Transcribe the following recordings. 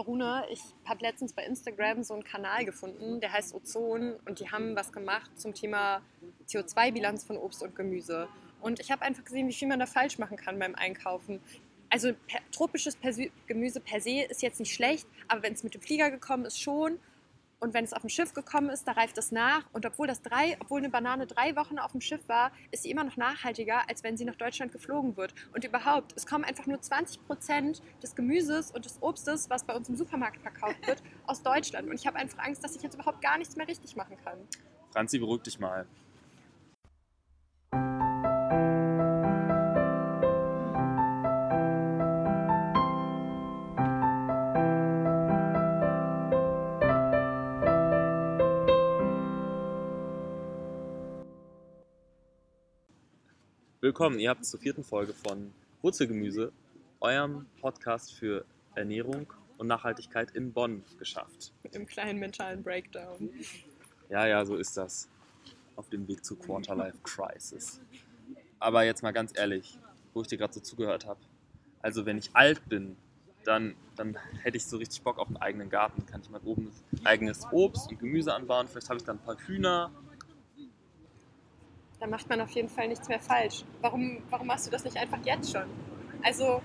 Rune, ich habe letztens bei Instagram so einen Kanal gefunden, der heißt Ozon und die haben was gemacht zum Thema CO2-Bilanz von Obst und Gemüse. Und ich habe einfach gesehen, wie viel man da falsch machen kann beim Einkaufen. Also per, tropisches Gemüse per se ist jetzt nicht schlecht, aber wenn es mit dem Flieger gekommen ist, schon. Und wenn es auf dem Schiff gekommen ist, da reift es nach. Und obwohl, das drei, obwohl eine Banane drei Wochen auf dem Schiff war, ist sie immer noch nachhaltiger, als wenn sie nach Deutschland geflogen wird. Und überhaupt, es kommen einfach nur 20 Prozent des Gemüses und des Obstes, was bei uns im Supermarkt verkauft wird, aus Deutschland. Und ich habe einfach Angst, dass ich jetzt überhaupt gar nichts mehr richtig machen kann. Franzi, beruhig dich mal. Willkommen, ihr habt es zur vierten Folge von Wurzelgemüse, eurem Podcast für Ernährung und Nachhaltigkeit in Bonn geschafft. Mit dem kleinen mentalen Breakdown. Ja, ja, so ist das. Auf dem Weg zur Quarterlife Crisis. Aber jetzt mal ganz ehrlich, wo ich dir gerade so zugehört habe. Also, wenn ich alt bin, dann, dann hätte ich so richtig Bock auf einen eigenen Garten. Kann ich mal oben eigenes Obst und Gemüse anbauen. Vielleicht habe ich dann ein paar Hühner da macht man auf jeden Fall nichts mehr falsch. Warum, warum machst du das nicht einfach jetzt schon? Also,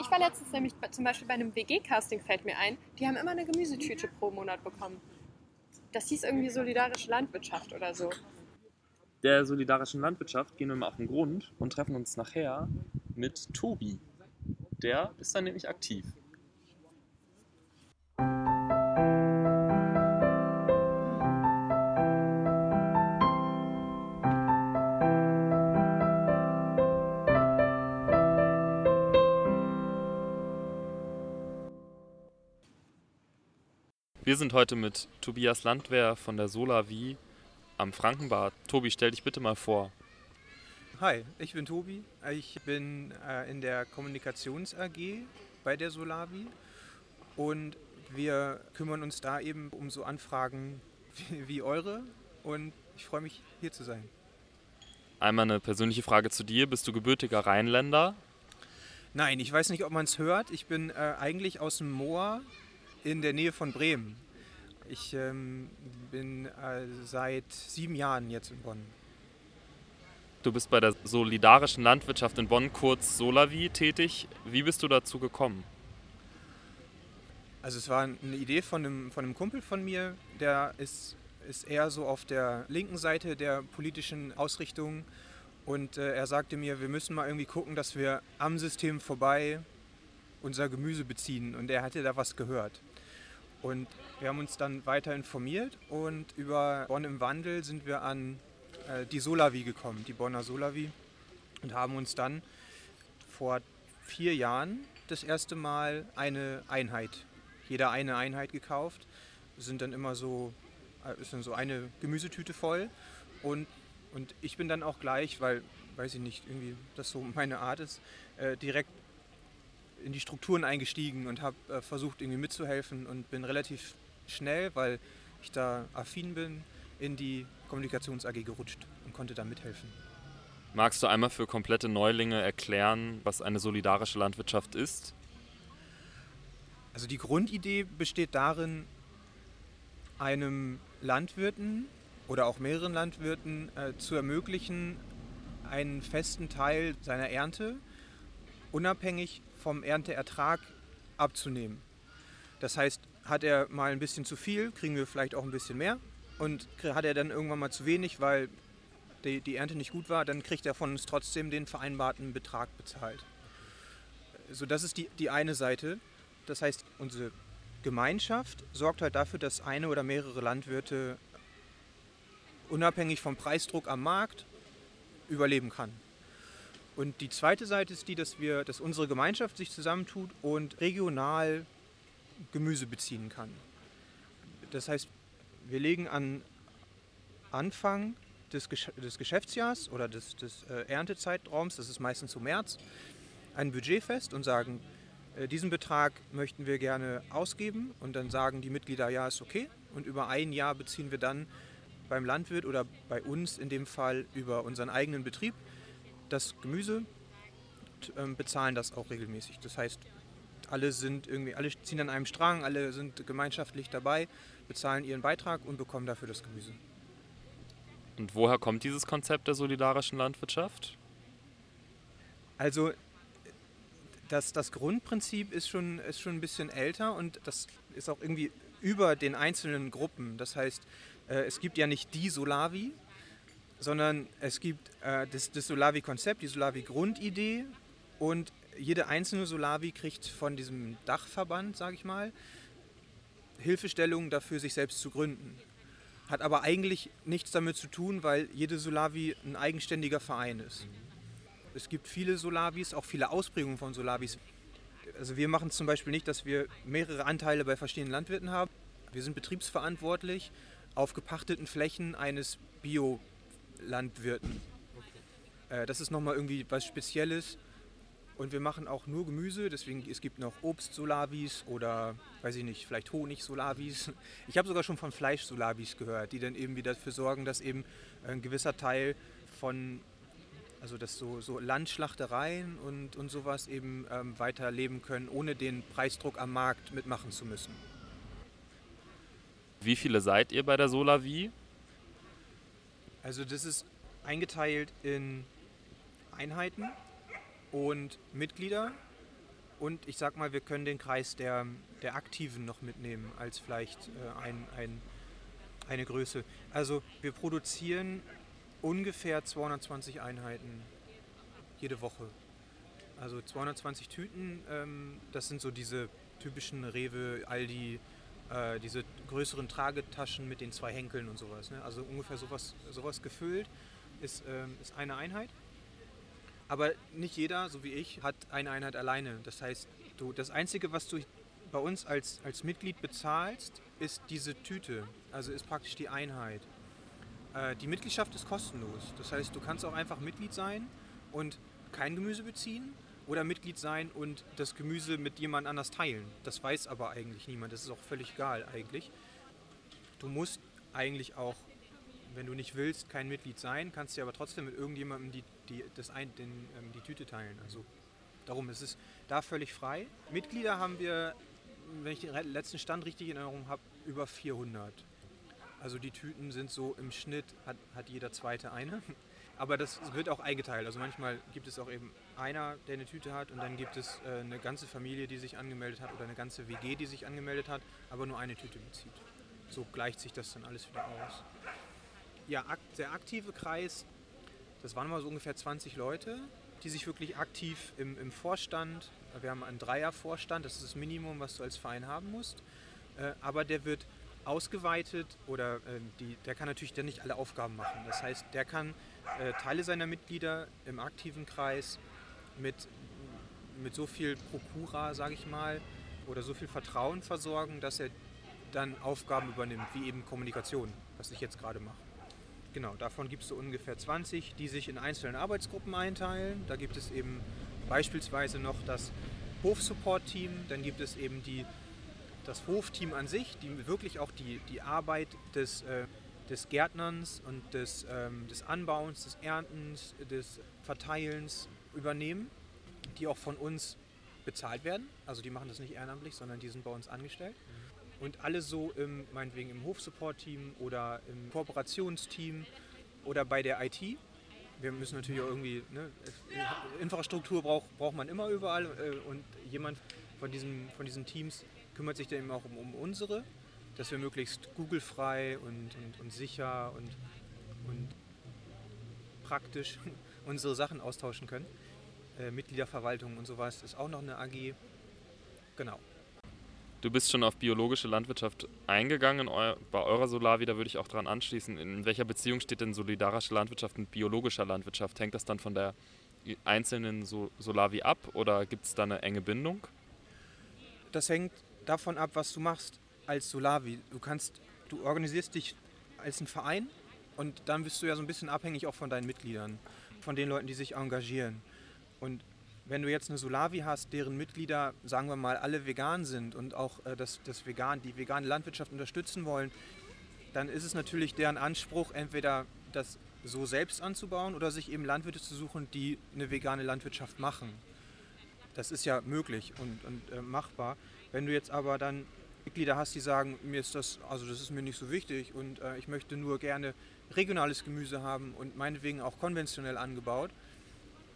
ich war letztens nämlich zum Beispiel bei einem WG-Casting, fällt mir ein, die haben immer eine Gemüsetüte pro Monat bekommen. Das hieß irgendwie solidarische Landwirtschaft oder so. Der solidarischen Landwirtschaft gehen wir mal auf den Grund und treffen uns nachher mit Tobi. Der ist dann nämlich aktiv. Wir sind heute mit Tobias Landwehr von der Solavi am Frankenbad. Tobi, stell dich bitte mal vor. Hi, ich bin Tobi. Ich bin äh, in der Kommunikations AG bei der Solavi und wir kümmern uns da eben um so Anfragen wie, wie eure und ich freue mich hier zu sein. Einmal eine persönliche Frage zu dir. Bist du gebürtiger Rheinländer? Nein, ich weiß nicht, ob man es hört. Ich bin äh, eigentlich aus dem Moor in der Nähe von Bremen. Ich ähm, bin äh, seit sieben Jahren jetzt in Bonn. Du bist bei der solidarischen Landwirtschaft in Bonn, kurz Solavi, tätig. Wie bist du dazu gekommen? Also es war eine Idee von einem, von einem Kumpel von mir, der ist, ist eher so auf der linken Seite der politischen Ausrichtung. Und äh, er sagte mir, wir müssen mal irgendwie gucken, dass wir am System vorbei unser Gemüse beziehen. Und er hatte da was gehört. Und wir haben uns dann weiter informiert und über Bonn im Wandel sind wir an äh, die Solavi gekommen, die Bonner Solavi, und haben uns dann vor vier Jahren das erste Mal eine Einheit, jeder eine Einheit gekauft. Sind dann immer so, äh, ist dann so eine Gemüsetüte voll und, und ich bin dann auch gleich, weil, weiß ich nicht, irgendwie das so meine Art ist, äh, direkt in die Strukturen eingestiegen und habe äh, versucht, irgendwie mitzuhelfen und bin relativ schnell, weil ich da affin bin, in die Kommunikations AG gerutscht und konnte da mithelfen. Magst du einmal für komplette Neulinge erklären, was eine solidarische Landwirtschaft ist? Also die Grundidee besteht darin, einem Landwirten oder auch mehreren Landwirten äh, zu ermöglichen, einen festen Teil seiner Ernte unabhängig vom Ernteertrag abzunehmen. Das heißt, hat er mal ein bisschen zu viel, kriegen wir vielleicht auch ein bisschen mehr. Und hat er dann irgendwann mal zu wenig, weil die, die Ernte nicht gut war, dann kriegt er von uns trotzdem den vereinbarten Betrag bezahlt. So, das ist die, die eine Seite. Das heißt, unsere Gemeinschaft sorgt halt dafür, dass eine oder mehrere Landwirte unabhängig vom Preisdruck am Markt überleben kann. Und die zweite Seite ist die, dass wir, dass unsere Gemeinschaft sich zusammentut und regional Gemüse beziehen kann. Das heißt, wir legen an Anfang des, Gesch des Geschäftsjahrs oder des, des äh, Erntezeitraums, das ist meistens so März, ein Budget fest und sagen, äh, diesen Betrag möchten wir gerne ausgeben und dann sagen die Mitglieder, ja, ist okay. Und über ein Jahr beziehen wir dann beim Landwirt oder bei uns in dem Fall über unseren eigenen Betrieb das Gemüse, ähm, bezahlen das auch regelmäßig. Das heißt, alle sind irgendwie, alle ziehen an einem Strang, alle sind gemeinschaftlich dabei, bezahlen ihren Beitrag und bekommen dafür das Gemüse. Und woher kommt dieses Konzept der solidarischen Landwirtschaft? Also das, das Grundprinzip ist schon, ist schon ein bisschen älter und das ist auch irgendwie über den einzelnen Gruppen. Das heißt, äh, es gibt ja nicht die Solavi, sondern es gibt äh, das, das Solavi-Konzept, die Solavi-Grundidee und jede einzelne Solavi kriegt von diesem Dachverband, sage ich mal, Hilfestellungen dafür, sich selbst zu gründen. Hat aber eigentlich nichts damit zu tun, weil jede Solavi ein eigenständiger Verein ist. Es gibt viele Solavis, auch viele Ausprägungen von Solavis. Also wir machen zum Beispiel nicht, dass wir mehrere Anteile bei verschiedenen Landwirten haben. Wir sind betriebsverantwortlich auf gepachteten Flächen eines Biolandwirten. Äh, das ist nochmal irgendwie was Spezielles. Und wir machen auch nur Gemüse, deswegen es gibt noch Obst-Solavis oder, weiß ich nicht, vielleicht Honig-Solavis. Ich habe sogar schon von Fleisch-Solavis gehört, die dann eben wieder dafür sorgen, dass eben ein gewisser Teil von, also dass so, so Landschlachtereien und, und sowas eben ähm, weiterleben können, ohne den Preisdruck am Markt mitmachen zu müssen. Wie viele seid ihr bei der Solavi? Also das ist eingeteilt in Einheiten und Mitglieder. Und ich sag mal, wir können den Kreis der, der Aktiven noch mitnehmen als vielleicht äh, ein, ein, eine Größe. Also wir produzieren ungefähr 220 Einheiten jede Woche. Also 220 Tüten, ähm, das sind so diese typischen Rewe, Aldi, äh, diese größeren Tragetaschen mit den zwei Henkeln und sowas. Ne? Also ungefähr sowas, sowas gefüllt ist, ähm, ist eine Einheit. Aber nicht jeder, so wie ich, hat eine Einheit alleine. Das heißt, du, das Einzige, was du bei uns als, als Mitglied bezahlst, ist diese Tüte. Also ist praktisch die Einheit. Äh, die Mitgliedschaft ist kostenlos. Das heißt, du kannst auch einfach Mitglied sein und kein Gemüse beziehen oder Mitglied sein und das Gemüse mit jemand anders teilen. Das weiß aber eigentlich niemand. Das ist auch völlig egal eigentlich. Du musst eigentlich auch wenn du nicht willst, kein Mitglied sein, kannst du aber trotzdem mit irgendjemandem die, die, das ein, den, ähm, die Tüte teilen. Also darum ist es da völlig frei. Mitglieder haben wir, wenn ich den letzten Stand richtig in Erinnerung habe, über 400. Also die Tüten sind so im Schnitt, hat, hat jeder zweite eine. Aber das wird auch eingeteilt. Also manchmal gibt es auch eben einer, der eine Tüte hat und dann gibt es äh, eine ganze Familie, die sich angemeldet hat oder eine ganze WG, die sich angemeldet hat, aber nur eine Tüte bezieht. So gleicht sich das dann alles wieder aus ja, der aktive Kreis, das waren mal so ungefähr 20 Leute, die sich wirklich aktiv im, im Vorstand, wir haben einen Dreiervorstand, das ist das Minimum, was du als Verein haben musst, äh, aber der wird ausgeweitet oder äh, die, der kann natürlich dann nicht alle Aufgaben machen. Das heißt, der kann äh, Teile seiner Mitglieder im aktiven Kreis mit, mit so viel Prokura, sage ich mal, oder so viel Vertrauen versorgen, dass er dann Aufgaben übernimmt, wie eben Kommunikation, was ich jetzt gerade mache. Genau, davon gibt es so ungefähr 20, die sich in einzelnen Arbeitsgruppen einteilen. Da gibt es eben beispielsweise noch das Hofsupport-Team, dann gibt es eben die, das Hofteam an sich, die wirklich auch die, die Arbeit des, äh, des Gärtnerns und des, ähm, des Anbauens, des Erntens, des Verteilens übernehmen, die auch von uns bezahlt werden. Also die machen das nicht ehrenamtlich, sondern die sind bei uns angestellt und alle so im, meinetwegen im Hofsupport-Team oder im Kooperationsteam oder bei der IT. Wir müssen natürlich auch irgendwie, ne, Infrastruktur braucht, braucht man immer überall äh, und jemand von, diesem, von diesen Teams kümmert sich dann eben auch um, um unsere, dass wir möglichst Google-frei und, und, und sicher und, und praktisch unsere Sachen austauschen können. Äh, Mitgliederverwaltung und sowas ist auch noch eine AG. Genau. Du bist schon auf biologische Landwirtschaft eingegangen. Bei eurer Solavi, da würde ich auch daran anschließen. In welcher Beziehung steht denn solidarische Landwirtschaft mit biologischer Landwirtschaft? Hängt das dann von der einzelnen Solavi ab oder gibt es da eine enge Bindung? Das hängt davon ab, was du machst als Solavi. Du kannst, du organisierst dich als ein Verein und dann bist du ja so ein bisschen abhängig auch von deinen Mitgliedern, von den Leuten, die sich engagieren. Und wenn du jetzt eine Solavi hast, deren Mitglieder, sagen wir mal, alle vegan sind und auch äh, das, das vegan, die vegane Landwirtschaft unterstützen wollen, dann ist es natürlich deren Anspruch, entweder das so selbst anzubauen oder sich eben Landwirte zu suchen, die eine vegane Landwirtschaft machen. das ist ja möglich und, und äh, machbar. Wenn du jetzt aber dann Mitglieder hast, die sagen, mir ist das, also das ist mir nicht so wichtig und äh, ich möchte nur gerne regionales Gemüse haben und meinetwegen auch konventionell angebaut,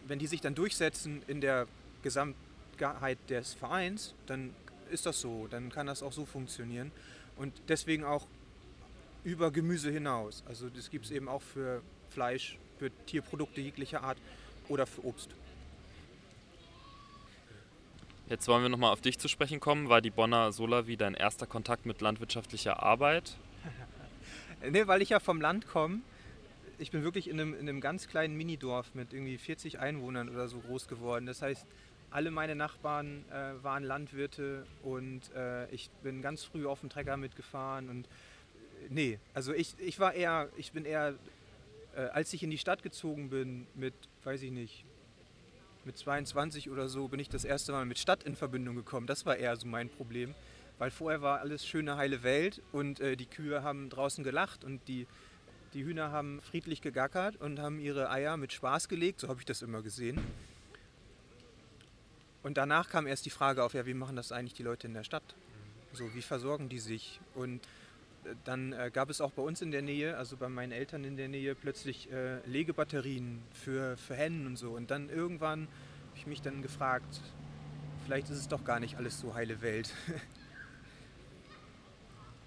wenn die sich dann durchsetzen in der Gesamtheit des Vereins, dann ist das so, dann kann das auch so funktionieren und deswegen auch über Gemüse hinaus. Also das gibt es eben auch für Fleisch, für Tierprodukte jeglicher Art oder für Obst. Jetzt wollen wir nochmal auf dich zu sprechen kommen. War die Bonner Solavi dein erster Kontakt mit landwirtschaftlicher Arbeit? ne, weil ich ja vom Land komme. Ich bin wirklich in einem, in einem ganz kleinen Minidorf mit irgendwie 40 Einwohnern oder so groß geworden. Das heißt, alle meine Nachbarn äh, waren Landwirte und äh, ich bin ganz früh auf dem Trecker mitgefahren und nee, also ich, ich war eher, ich bin eher, äh, als ich in die Stadt gezogen bin mit, weiß ich nicht, mit 22 oder so bin ich das erste Mal mit Stadt in Verbindung gekommen. Das war eher so mein Problem, weil vorher war alles schöne heile Welt und äh, die Kühe haben draußen gelacht und die, die Hühner haben friedlich gegackert und haben ihre Eier mit Spaß gelegt, so habe ich das immer gesehen. Und danach kam erst die Frage auf, ja, wie machen das eigentlich die Leute in der Stadt? So, wie versorgen die sich? Und dann äh, gab es auch bei uns in der Nähe, also bei meinen Eltern in der Nähe, plötzlich äh, Legebatterien für, für Hennen und so. Und dann irgendwann habe ich mich dann gefragt, vielleicht ist es doch gar nicht alles so heile Welt.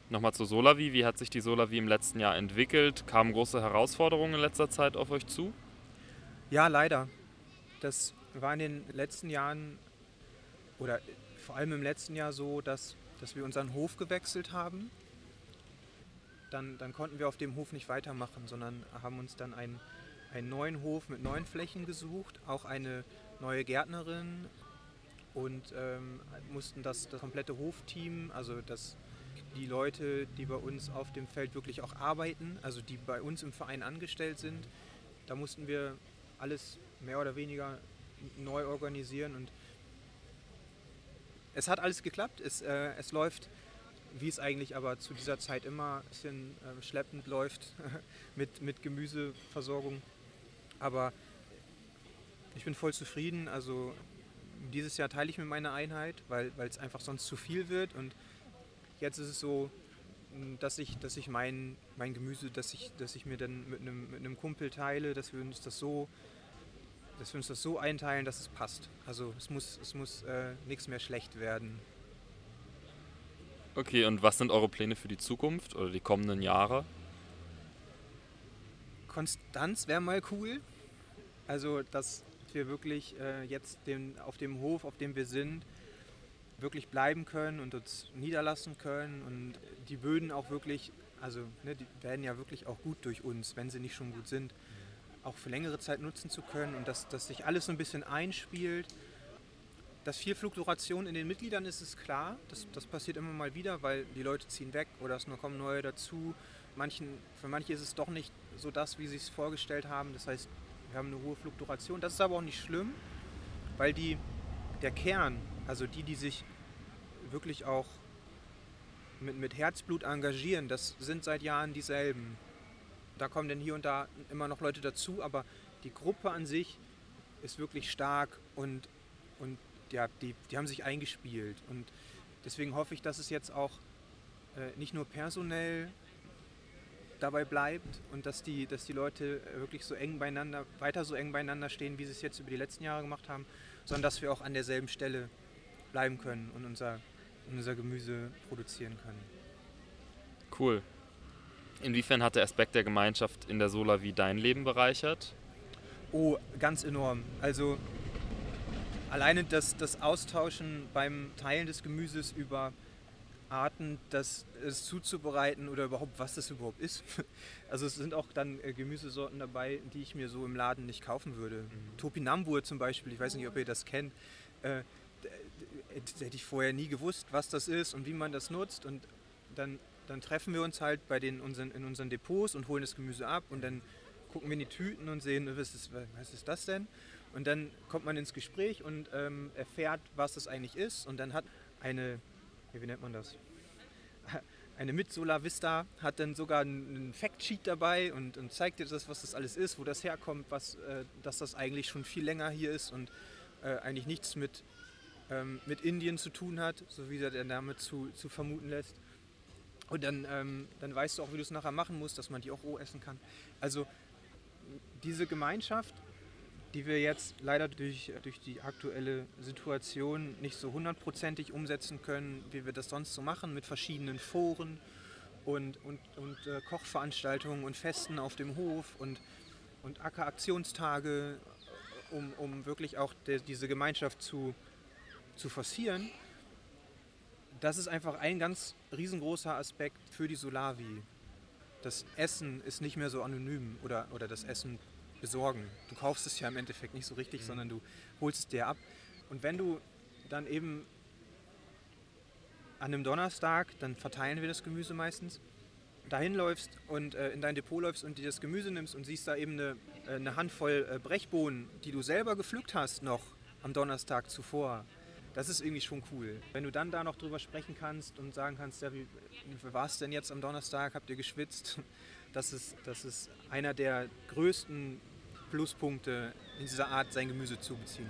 Nochmal zur Solavi. Wie hat sich die Solavi im letzten Jahr entwickelt? Kamen große Herausforderungen in letzter Zeit auf euch zu? Ja, leider. Das war in den letzten Jahren oder vor allem im letzten Jahr so, dass, dass wir unseren Hof gewechselt haben dann, dann konnten wir auf dem Hof nicht weitermachen, sondern haben uns dann einen, einen neuen Hof mit neuen Flächen gesucht, auch eine neue Gärtnerin und ähm, mussten das, das komplette Hofteam, also das, die Leute, die bei uns auf dem Feld wirklich auch arbeiten, also die bei uns im Verein angestellt sind, da mussten wir alles mehr oder weniger neu organisieren und es hat alles geklappt, es, äh, es läuft wie es eigentlich aber zu dieser Zeit immer ein bisschen äh, schleppend läuft mit, mit Gemüseversorgung. Aber ich bin voll zufrieden. Also dieses Jahr teile ich mir meine Einheit, weil es einfach sonst zu viel wird. Und jetzt ist es so, dass ich, dass ich mein, mein Gemüse, dass ich, dass ich mir dann mit einem, mit einem Kumpel teile, dass wir uns das so dass wir uns das so einteilen, dass es passt. Also es muss, es muss äh, nichts mehr schlecht werden. Okay, und was sind eure Pläne für die Zukunft oder die kommenden Jahre? Konstanz wäre mal cool. Also, dass wir wirklich äh, jetzt den, auf dem Hof, auf dem wir sind, wirklich bleiben können und uns niederlassen können und die Böden auch wirklich, also ne, die werden ja wirklich auch gut durch uns, wenn sie nicht schon gut sind, auch für längere Zeit nutzen zu können und dass, dass sich alles so ein bisschen einspielt dass viel Fluktuation in den Mitgliedern ist, ist klar. Das, das passiert immer mal wieder, weil die Leute ziehen weg oder es kommen neue dazu. Manchen, für manche ist es doch nicht so das, wie sie es vorgestellt haben. Das heißt, wir haben eine hohe Fluktuation. Das ist aber auch nicht schlimm, weil die, der Kern, also die, die sich wirklich auch mit, mit Herzblut engagieren, das sind seit Jahren dieselben. Da kommen dann hier und da immer noch Leute dazu, aber die Gruppe an sich ist wirklich stark und, und ja, die, die haben sich eingespielt. Und deswegen hoffe ich, dass es jetzt auch äh, nicht nur personell dabei bleibt und dass die, dass die Leute wirklich so eng beieinander, weiter so eng beieinander stehen, wie sie es jetzt über die letzten Jahre gemacht haben, sondern dass wir auch an derselben Stelle bleiben können und unser, unser Gemüse produzieren können. Cool. Inwiefern hat der Aspekt der Gemeinschaft in der Sola wie dein Leben bereichert? Oh, ganz enorm. Also alleine das, das Austauschen beim Teilen des Gemüses über Arten, das es zuzubereiten oder überhaupt, was das überhaupt ist. Also es sind auch dann äh, Gemüsesorten dabei, die ich mir so im Laden nicht kaufen würde. Mhm. Topinambur zum Beispiel, ich weiß nicht, ob ihr das kennt. Äh, hätte ich vorher nie gewusst, was das ist und wie man das nutzt. Und dann, dann treffen wir uns halt bei den, unseren, in unseren Depots und holen das Gemüse ab und dann gucken wir in die Tüten und sehen, was ist, was ist das denn? Und dann kommt man ins Gespräch und ähm, erfährt, was das eigentlich ist. Und dann hat eine, wie nennt man das? Eine mit Solar Vista hat dann sogar einen Factsheet dabei und, und, zeigt dir das, was das alles ist, wo das herkommt, was, äh, dass das eigentlich schon viel länger hier ist und äh, eigentlich nichts mit ähm, mit Indien zu tun hat, so wie der Name zu, zu vermuten lässt. Und dann, ähm, dann weißt du auch, wie du es nachher machen musst, dass man die auch roh essen kann. Also diese Gemeinschaft, die wir jetzt leider durch, durch die aktuelle Situation nicht so hundertprozentig umsetzen können, wie wir das sonst so machen, mit verschiedenen Foren und, und, und äh, Kochveranstaltungen und Festen auf dem Hof und, und Ackeraktionstage, um, um wirklich auch de, diese Gemeinschaft zu, zu forcieren. Das ist einfach ein ganz riesengroßer Aspekt für die Solavi. Das Essen ist nicht mehr so anonym oder, oder das Essen besorgen. Du kaufst es ja im Endeffekt nicht so richtig, mhm. sondern du holst es dir ab. Und wenn du dann eben an einem Donnerstag, dann verteilen wir das Gemüse meistens, dahin läufst und äh, in dein Depot läufst und dir das Gemüse nimmst und siehst da eben eine, äh, eine Handvoll äh, Brechbohnen, die du selber gepflückt hast noch am Donnerstag zuvor. Das ist irgendwie schon cool. Wenn du dann da noch drüber sprechen kannst und sagen kannst, ja, wie, wie war es denn jetzt am Donnerstag? Habt ihr geschwitzt? Das ist, das ist einer der größten Pluspunkte in dieser Art, sein Gemüse zu beziehen.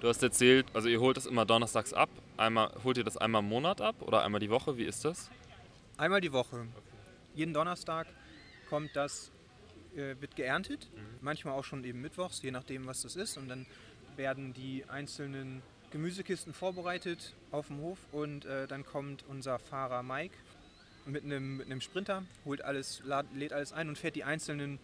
Du hast erzählt, also ihr holt das immer donnerstags ab. Einmal, holt ihr das einmal im Monat ab oder einmal die Woche? Wie ist das? Einmal die Woche. Jeden Donnerstag kommt das, äh, wird geerntet. Mhm. Manchmal auch schon eben mittwochs, je nachdem, was das ist. Und dann werden die einzelnen Gemüsekisten vorbereitet auf dem Hof und äh, dann kommt unser Fahrer Mike mit einem, mit einem Sprinter, holt alles, lädt alles ein und fährt die einzelnen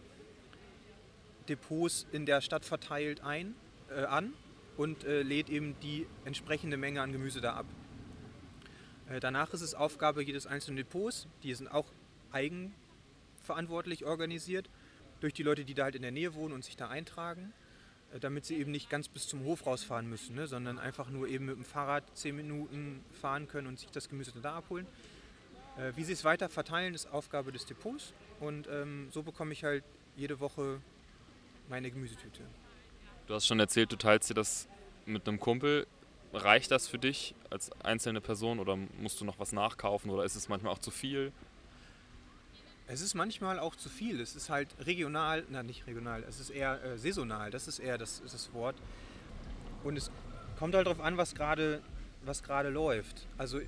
Depots in der Stadt verteilt ein, äh, an und äh, lädt eben die entsprechende Menge an Gemüse da ab. Äh, danach ist es Aufgabe jedes einzelnen Depots, die sind auch eigenverantwortlich organisiert, durch die Leute, die da halt in der Nähe wohnen und sich da eintragen, äh, damit sie eben nicht ganz bis zum Hof rausfahren müssen, ne, sondern einfach nur eben mit dem Fahrrad 10 Minuten fahren können und sich das Gemüse da abholen. Äh, wie sie es weiter verteilen, ist Aufgabe des Depots und ähm, so bekomme ich halt jede Woche meine Gemüsetüte. Du hast schon erzählt, du teilst dir das mit einem Kumpel. Reicht das für dich als einzelne Person oder musst du noch was nachkaufen oder ist es manchmal auch zu viel? Es ist manchmal auch zu viel. Es ist halt regional, na nicht regional, es ist eher äh, saisonal, das ist eher das, ist das Wort. Und es kommt halt darauf an, was gerade was läuft. Also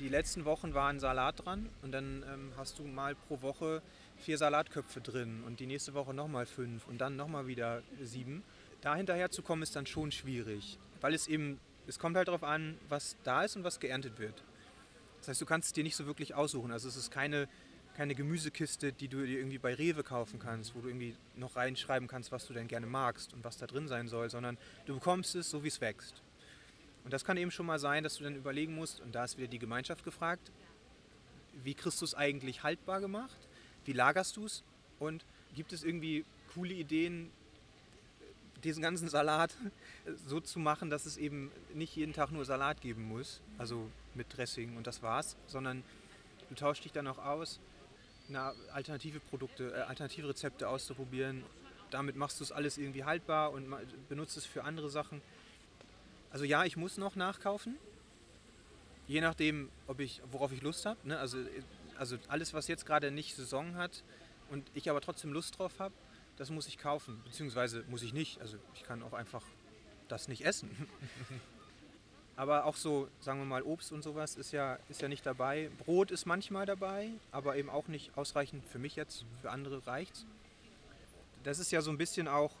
die letzten Wochen waren Salat dran und dann ähm, hast du mal pro Woche vier Salatköpfe drin und die nächste Woche nochmal fünf und dann nochmal wieder sieben. Da hinterher zu kommen ist dann schon schwierig, weil es eben, es kommt halt darauf an, was da ist und was geerntet wird. Das heißt, du kannst es dir nicht so wirklich aussuchen. Also es ist keine, keine Gemüsekiste, die du dir irgendwie bei Rewe kaufen kannst, wo du irgendwie noch reinschreiben kannst, was du denn gerne magst und was da drin sein soll, sondern du bekommst es so, wie es wächst. Und das kann eben schon mal sein, dass du dann überlegen musst, und da ist wieder die Gemeinschaft gefragt, wie kriegst du es eigentlich haltbar gemacht? Wie lagerst du es? Und gibt es irgendwie coole Ideen, diesen ganzen Salat so zu machen, dass es eben nicht jeden Tag nur Salat geben muss, also mit Dressing und das war's, sondern du tauschst dich dann auch aus, eine alternative Produkte, äh, alternative Rezepte auszuprobieren. Damit machst du es alles irgendwie haltbar und benutzt es für andere Sachen. Also ja, ich muss noch nachkaufen, je nachdem, ob ich, worauf ich Lust habe. Ne? Also also alles, was jetzt gerade nicht Saison hat und ich aber trotzdem Lust drauf habe, das muss ich kaufen. Beziehungsweise muss ich nicht. Also ich kann auch einfach das nicht essen. aber auch so, sagen wir mal, Obst und sowas ist ja, ist ja nicht dabei. Brot ist manchmal dabei, aber eben auch nicht ausreichend für mich jetzt. Für andere reicht Das ist ja so ein bisschen auch,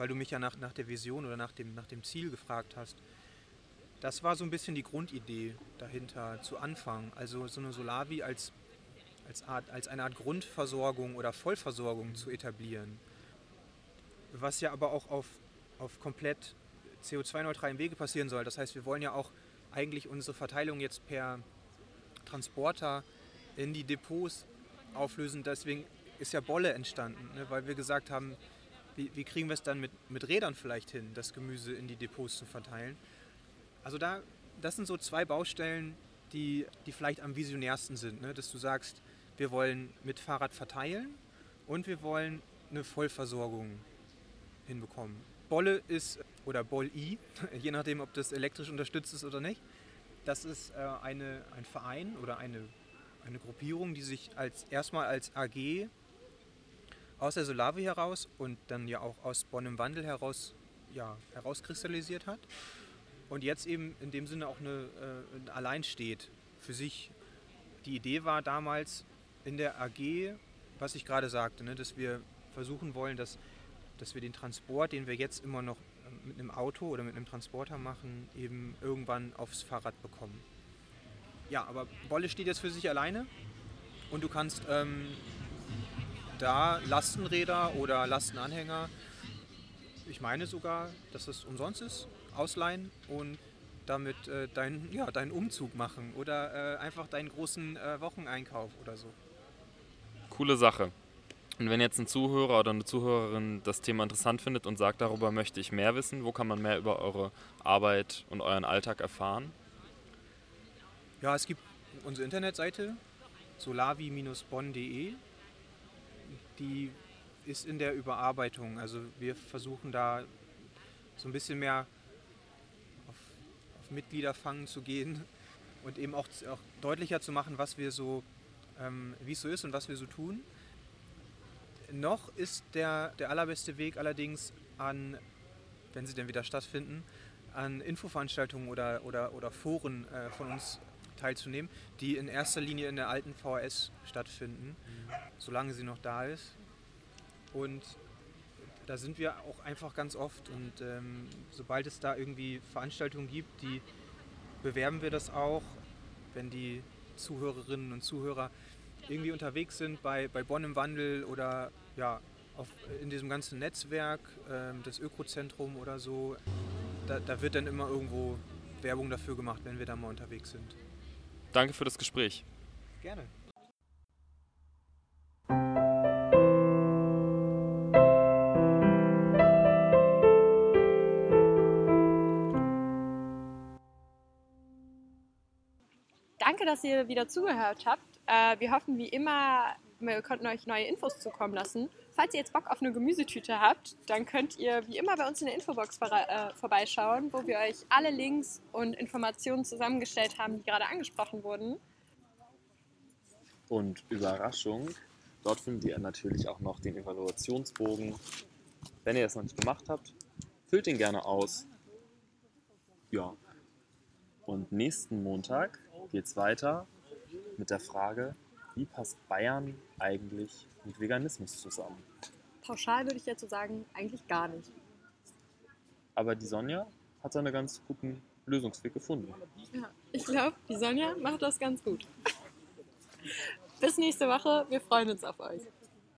weil du mich ja nach, nach der Vision oder nach dem, nach dem Ziel gefragt hast. Das war so ein bisschen die Grundidee dahinter zu Anfang. Also so eine Solavi als als, Art, als eine Art Grundversorgung oder Vollversorgung zu etablieren. Was ja aber auch auf, auf komplett CO2-neutralen Wege passieren soll. Das heißt, wir wollen ja auch eigentlich unsere Verteilung jetzt per Transporter in die Depots auflösen. Deswegen ist ja Bolle entstanden, ne? weil wir gesagt haben, wie, wie kriegen wir es dann mit, mit Rädern vielleicht hin, das Gemüse in die Depots zu verteilen. Also da, das sind so zwei Baustellen, die, die vielleicht am visionärsten sind, ne? dass du sagst, wir wollen mit Fahrrad verteilen und wir wollen eine Vollversorgung hinbekommen. Bolle ist, oder Boll-I, je nachdem, ob das elektrisch unterstützt ist oder nicht, das ist äh, eine, ein Verein oder eine, eine Gruppierung, die sich als, erstmal als AG aus der Solavi heraus und dann ja auch aus Bonn im Wandel heraus ja, herauskristallisiert hat. und jetzt eben in dem Sinne auch eine, äh, allein steht für sich. Die Idee war damals in der AG, was ich gerade sagte, ne, dass wir versuchen wollen, dass, dass wir den Transport, den wir jetzt immer noch äh, mit einem Auto oder mit einem Transporter machen, eben irgendwann aufs Fahrrad bekommen. Ja, aber Bolle steht jetzt für sich alleine und du kannst ähm, da Lastenräder oder Lastenanhänger, ich meine sogar, dass es umsonst ist, ausleihen und damit äh, deinen ja, dein Umzug machen oder äh, einfach deinen großen äh, Wocheneinkauf oder so. Coole Sache. Und wenn jetzt ein Zuhörer oder eine Zuhörerin das Thema interessant findet und sagt, darüber möchte ich mehr wissen, wo kann man mehr über eure Arbeit und euren Alltag erfahren? Ja, es gibt unsere Internetseite solavi-bonn.de. Die ist in der Überarbeitung. Also wir versuchen da so ein bisschen mehr auf, auf Mitgliederfangen zu gehen und eben auch, auch, deutlicher zu machen, was wir so, ähm, wie es so ist und was wir so tun. Noch ist der, der allerbeste Weg allerdings an, wenn sie denn wieder stattfinden, an Infoveranstaltungen oder, oder, oder Foren äh, von uns teilzunehmen, die in erster Linie in der alten VHS stattfinden, solange sie noch da ist. Und da sind wir auch einfach ganz oft und ähm, sobald es da irgendwie Veranstaltungen gibt, die bewerben wir das auch, wenn die Zuhörerinnen und Zuhörer irgendwie unterwegs sind bei, bei Bonn im Wandel oder ja, auf, in diesem ganzen Netzwerk, ähm, das Ökozentrum oder so, da, da wird dann immer irgendwo Werbung dafür gemacht, wenn wir da mal unterwegs sind. Danke für das Gespräch. Gerne. Danke, dass ihr wieder zugehört habt. Äh, wir hoffen wie immer, wir konnten euch neue Infos zukommen lassen. Falls ihr jetzt Bock auf eine Gemüsetüte habt, dann könnt ihr wie immer bei uns in der Infobox vor, äh, vorbeischauen, wo wir euch alle Links und Informationen zusammengestellt haben, die gerade angesprochen wurden. Und Überraschung, dort findet ihr natürlich auch noch den Evaluationsbogen. Wenn ihr es noch nicht gemacht habt, füllt ihn gerne aus. Ja. Und nächsten Montag geht es weiter mit der Frage, wie passt Bayern eigentlich mit Veganismus zusammen? Pauschal würde ich jetzt so sagen, eigentlich gar nicht. Aber die Sonja hat da einen ganz guten Lösungsweg gefunden. Ja, ich glaube, die Sonja macht das ganz gut. Bis nächste Woche. Wir freuen uns auf euch.